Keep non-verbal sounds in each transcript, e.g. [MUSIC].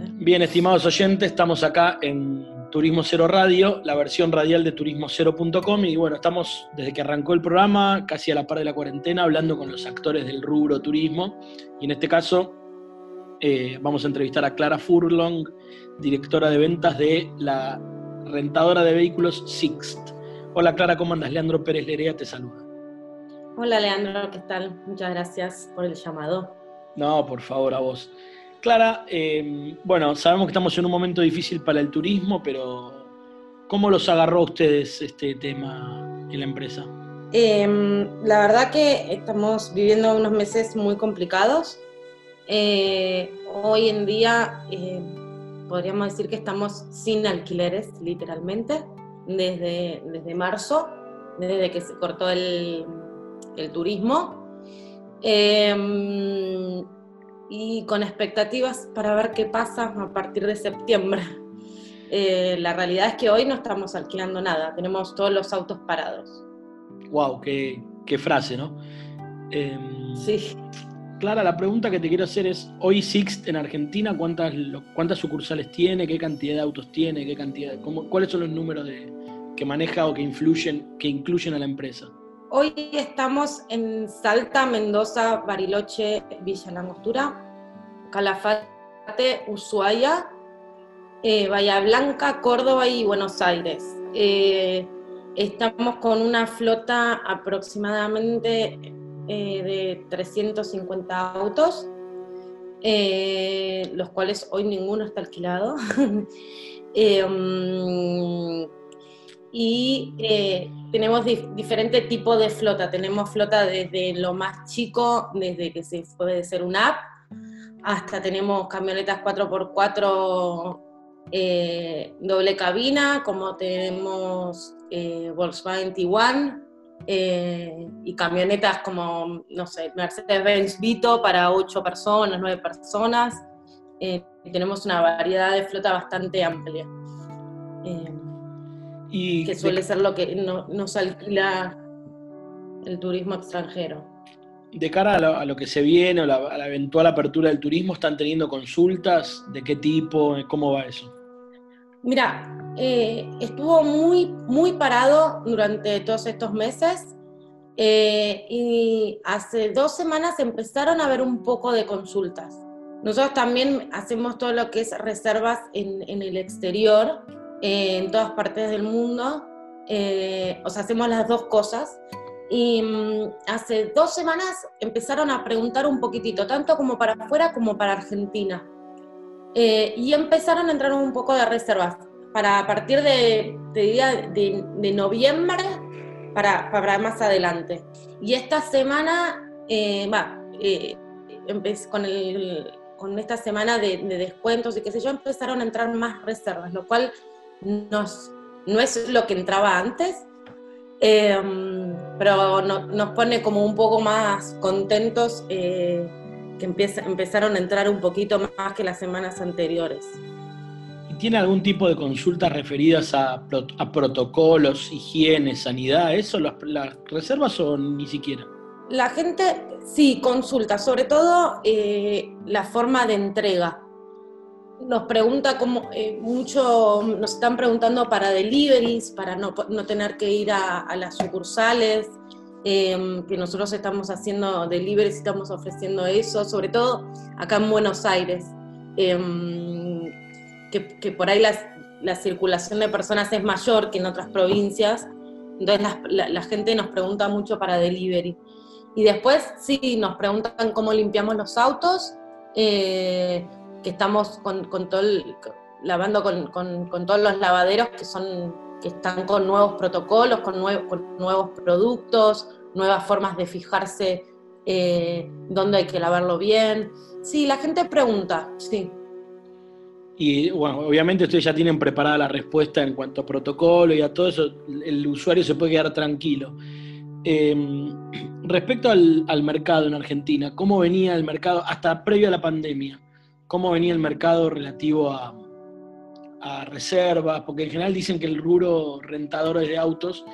Bien, estimados oyentes, estamos acá en Turismo Cero Radio, la versión radial de turismocero.com y bueno, estamos desde que arrancó el programa, casi a la par de la cuarentena, hablando con los actores del rubro turismo y en este caso eh, vamos a entrevistar a Clara Furlong, directora de ventas de la rentadora de vehículos Sixt. Hola Clara, ¿cómo andas? Leandro Pérez Lerea te saluda. Hola Leandro, ¿qué tal? Muchas gracias por el llamado. No, por favor, a vos. Clara, eh, bueno, sabemos que estamos en un momento difícil para el turismo, pero ¿cómo los agarró a ustedes este tema en la empresa? Em, la verdad que estamos viviendo unos meses muy complicados. Eh, hoy en día eh, podríamos decir que estamos sin alquileres, literalmente, desde, desde marzo, desde que se cortó el, el turismo. Em, y con expectativas para ver qué pasa a partir de septiembre. Eh, la realidad es que hoy no estamos alquilando nada, tenemos todos los autos parados. ¡Wow! ¡Qué, qué frase, ¿no? Em, sí. Clara, la pregunta que te quiero hacer es, hoy Sixt en Argentina, ¿cuántas, cuántas sucursales tiene? ¿Qué cantidad de autos tiene? ¿Qué cantidad, cómo, ¿Cuáles son los números de, que maneja o que, influyen, que incluyen a la empresa? Hoy estamos en Salta, Mendoza, Bariloche, Villa Langostura, Calafate, Ushuaia, eh, Bahía Blanca, Córdoba y Buenos Aires. Eh, estamos con una flota aproximadamente eh, de 350 autos, los cuales hoy ninguno está alquilado. [LAUGHS] Y tenemos diferentes tipos de flota. Tenemos flota desde lo más chico, desde que se puede ser una app, hasta tenemos camionetas 4x4 eh, doble cabina, como tenemos eh, Volkswagen Tiguan, y camionetas como, no sé, Mercedes-Benz Vito para 8 personas, 9 personas. tenemos una variedad de flota bastante amplia que suele ser lo que nos alquila el turismo extranjero. De cara a lo, que se viene o a la eventual apertura del turismo, ¿están teniendo consultas? ¿De qué tipo? ¿Cómo va eso? Mira, eh, estuvo muy, muy parado durante todos estos meses eh, y hace dos semanas empezaron a haber un poco de consultas. Nosotros también hacemos todo lo que es reservas en, el exterior en todas partes del mundo. Eh, o sea, hacemos las dos cosas. Y mm, hace dos semanas empezaron a preguntar un poquitito, tanto como para afuera como para Argentina. Eh, y empezaron a entrar un poco de reservas para a partir de, de, de, noviembre para, para, más adelante. Y esta semana, eh, va, con, el, con esta semana de, descuentos y qué sé yo, empezaron a entrar más reservas, lo cual nos, no es lo que entraba antes, em, pero nos pone como un poco más contentos eh, que empezaron a entrar un poquito más que las semanas anteriores. ¿Y tiene algún tipo de consultas referidas a, protocolos, higiene, sanidad, eso, las, reservas o ni siquiera? La gente sí consulta, sobre todo eh, la forma de entrega nos pregunta como eh, mucho, nos están preguntando para deliveries, para no, no tener que ir a, las sucursales, em, que nosotros estamos haciendo deliveries, estamos ofreciendo eso, sobre todo acá en Buenos Aires, em, que, por ahí la circulación de personas es mayor que en otras provincias, entonces la, la gente nos pregunta mucho para delivery. Y después sí, nos preguntan cómo limpiamos los autos. Eh, que estamos con, todo lavando con, todos los lavaderos que son que están con nuevos protocolos, con, nuevos productos, nuevas formas de fijarse eh, dónde hay que lavarlo bien. Sí, la gente pregunta, sí. Y bueno, obviamente ustedes ya tienen preparada la respuesta en cuanto a protocolo y a todo eso, el usuario se puede quedar tranquilo. Em, [CLEARS THROAT] respecto al, al mercado en Argentina, ¿cómo venía el mercado hasta previo a la pandemia? Cómo venía el mercado relativo a, reservas, porque en general dicen que el rubro rentadores de autos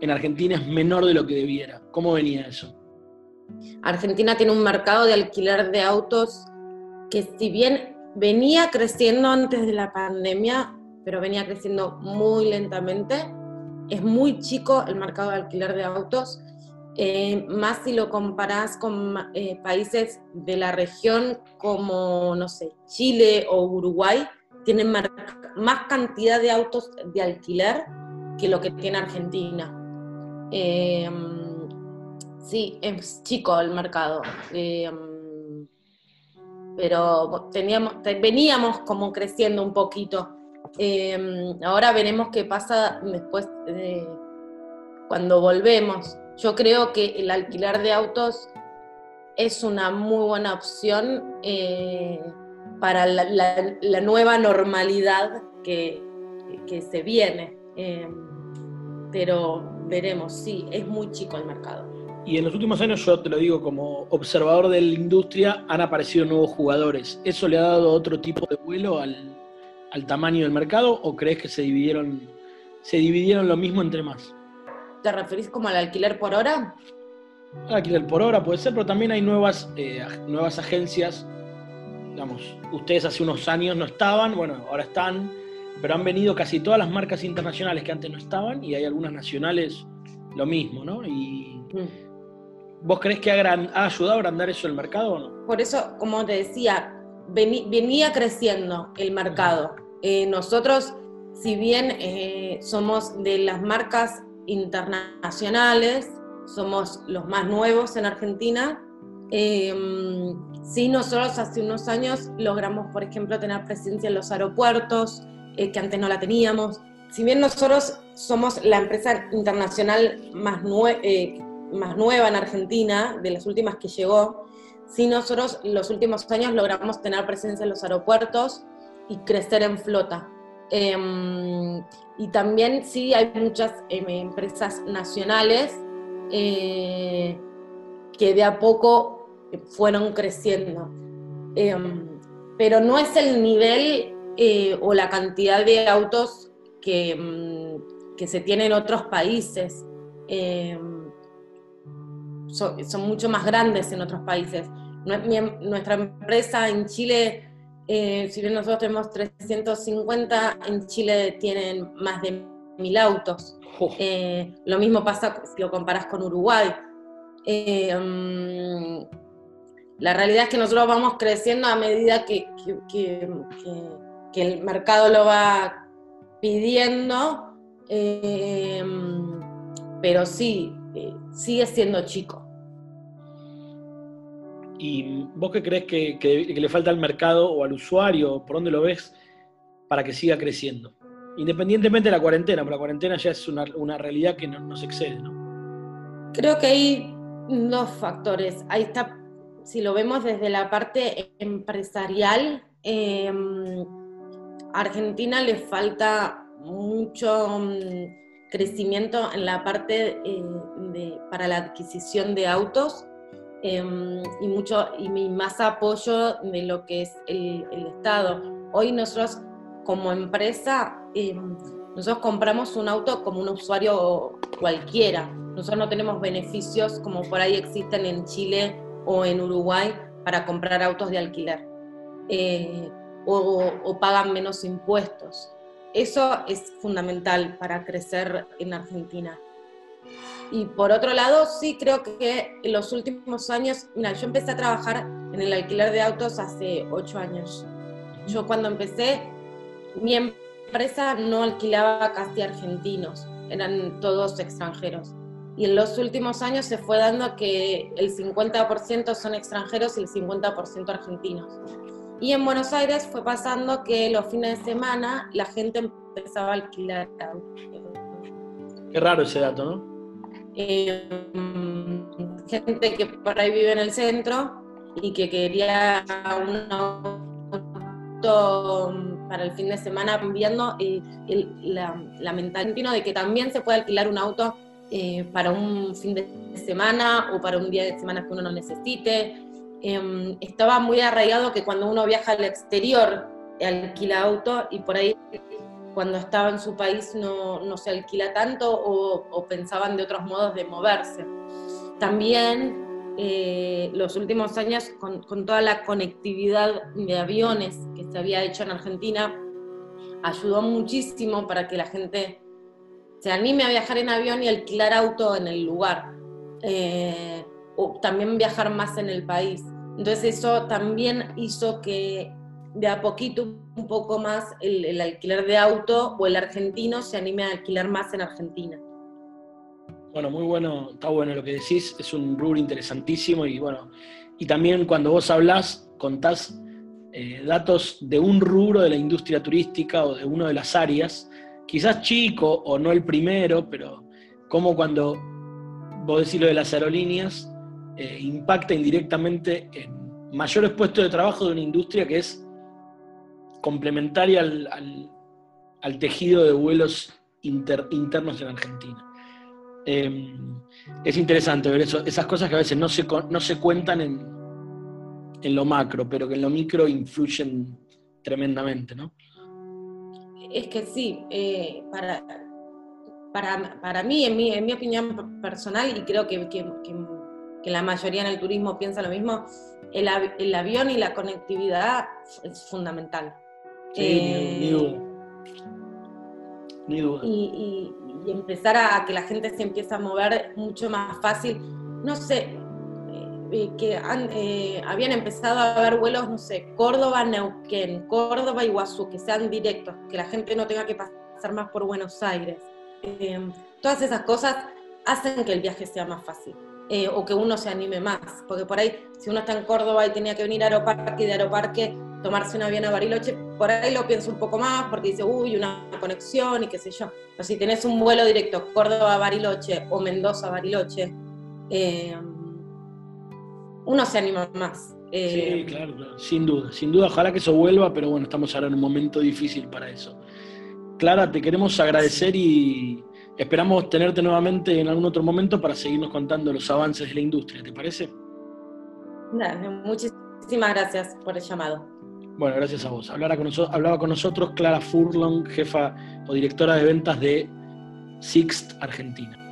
en Argentina es menor de lo que debiera. ¿Cómo venía eso? Argentina tiene un mercado de alquiler de autos que si bien venía creciendo antes de la pandemia, pero venía creciendo muy lentamente. Es muy chico el mercado de alquiler de autos, eh, más si lo comparás con eh, países de la región como, no sé, Chile o Uruguay, tienen más cantidad de autos de alquiler que lo que tiene Argentina. Em, sí, es chico el mercado. Em, pero teníamos, veníamos como creciendo un poquito. Em, ahora veremos qué pasa después de cuando volvemos. Yo creo que el alquilar de autos es una muy buena opción eh, para la, nueva normalidad que, se viene. pero veremos, sí, es muy chico el mercado. Y en los últimos años, yo te lo digo como observador de la industria, han aparecido nuevos jugadores. ¿Eso le ha dado otro tipo de vuelo al, tamaño del mercado o crees que se dividieron, se dividieron lo mismo entre más? ¿Te referís como al alquiler por hora? alquiler por hora puede ser, pero también hay nuevas, eh, nuevas agencias. Digamos, ustedes hace unos años no estaban, bueno, ahora están pero han venido casi todas las marcas internacionales que antes no estaban y hay algunas nacionales lo mismo, ¿no? Y mm. ¿Vos crees que ha, ayudado a agrandar eso el mercado o no? Por eso, como te decía, venía creciendo el mercado. Eh, nosotros, si bien eh, somos de las marcas internacionales, somos los más nuevos en Argentina, eh, sí nosotros hace unos años logramos, por ejemplo, tener presencia en los aeropuertos, eh, que antes no la teníamos. Si bien nosotros somos la empresa internacional más, eh, más nueva en Argentina, de las últimas que llegó, sí nosotros los últimos años logramos tener presencia en los aeropuertos y crecer en flota. Em, y también sí hay muchas em, empresas nacionales eh, que de a poco fueron creciendo. Em, pero no es el nivel eh, o la cantidad de autos que, que se tienen en otros países. Son, mucho más grandes en otros países. Nuestra empresa en Chile, eh, si bien nosotros tenemos 350, en Chile tienen más de mil autos. lo mismo pasa si lo comparas con Uruguay. Mm, la realidad es que nosotros vamos creciendo a medida que, que el mercado lo va pidiendo, eh, pero sí, eh, sigue siendo chico. ¿Y vos qué crees que, le falta al mercado o al usuario? ¿Por dónde lo ves para que siga creciendo? Independientemente de la cuarentena, porque la cuarentena ya es una, realidad que no, nos excede, ¿no? Creo que hay dos factores. Ahí está, si lo vemos desde la parte empresarial, eh, Argentina le falta mucho mm, crecimiento en la parte eh, para la adquisición de autos em, y, mucho, y más apoyo de lo que es el, Estado. Hoy nosotros como empresa, em, nosotros compramos un auto como un usuario cualquiera. Nosotros no tenemos beneficios como por ahí existen en Chile o en Uruguay para comprar autos de alquiler. Eh, o, pagan menos impuestos. Eso es fundamental para crecer en Argentina. Y por otro lado, sí creo que en los últimos años, mira, yo empecé a trabajar en el alquiler de autos hace ocho años. Yo cuando empecé, mi empresa no alquilaba casi argentinos, eran todos extranjeros. Y en los últimos años se fue dando que el 50% son extranjeros y el 50% argentinos. Y en Buenos Aires fue pasando que los fines de semana la gente empezaba a alquilar Qué raro ese dato, ¿no? Eh, gente que por ahí vive en el centro y que quería un auto para el fin de semana viendo eh, la, la mentalidad de que también se puede alquilar un auto eh, para un fin de semana o para un día de semana que uno no necesite. Em, estaba muy arraigado que cuando uno viaja al exterior alquila auto y por ahí cuando estaba en su país no, no se alquila tanto o, pensaban de otros modos de moverse. También eh, los últimos años con, toda la conectividad de aviones que se había hecho en Argentina, ayudó muchísimo para que la gente se anime a viajar en avión y alquilar auto en el lugar, eh, o también viajar más en el país. Entonces eso también hizo que de a poquito un poco más el, alquiler de auto o el argentino se anime a alquilar más en Argentina. Bueno, muy bueno, está bueno lo que decís, es un rubro interesantísimo y bueno, y también cuando vos hablas, contás eh, datos de un rubro de la industria turística o de una de las áreas, quizás chico o no el primero, pero como cuando vos decís lo de las aerolíneas, eh, impacta indirectamente en mayores puestos de trabajo de una industria que es complementaria al, tejido de vuelos internos en Argentina. Em, es interesante ver eso, esas cosas que a veces no se, no se cuentan en, en lo macro, pero que en lo micro influyen tremendamente, ¿no? Es que sí, eh, para, para, mí, en mi, en mi opinión personal, y creo que, que, la mayoría en el turismo piensa lo mismo, el avión y la conectividad es fundamental. Sí, ni, duda. Ni duda. y, y empezar a, que la gente se empiece a mover mucho más fácil. No sé, eh, eh, que eh, habían empezado a haber vuelos, no sé, Córdoba, Neuquén, Córdoba, Iguazú, que sean directos, que la gente no tenga que pasar más por Buenos Aires. todas esas cosas hacen que el viaje sea más fácil. o que uno se anime más, porque por ahí, si uno está en Córdoba y tenía que venir a Aeroparque y de Aeroparque tomarse un avión a Bariloche, por ahí lo pienso un poco más porque dice, uy, una conexión y qué sé yo. Pero si tenés un vuelo directo Córdoba-Bariloche o Mendoza-Bariloche, eh, uno se anima más. Eh, sí, claro, sin duda, sin duda, ojalá que eso vuelva, pero bueno, estamos ahora en un momento difícil para eso. Clara, te queremos agradecer y esperamos tenerte nuevamente en algún otro momento para seguirnos contando los avances de la industria, ¿te parece? muchísimas gracias por el llamado. Bueno, gracias a vos. Hablaba con, nosotros, hablaba con nosotros Clara Furlong, jefa o directora de ventas de Sixt Argentina.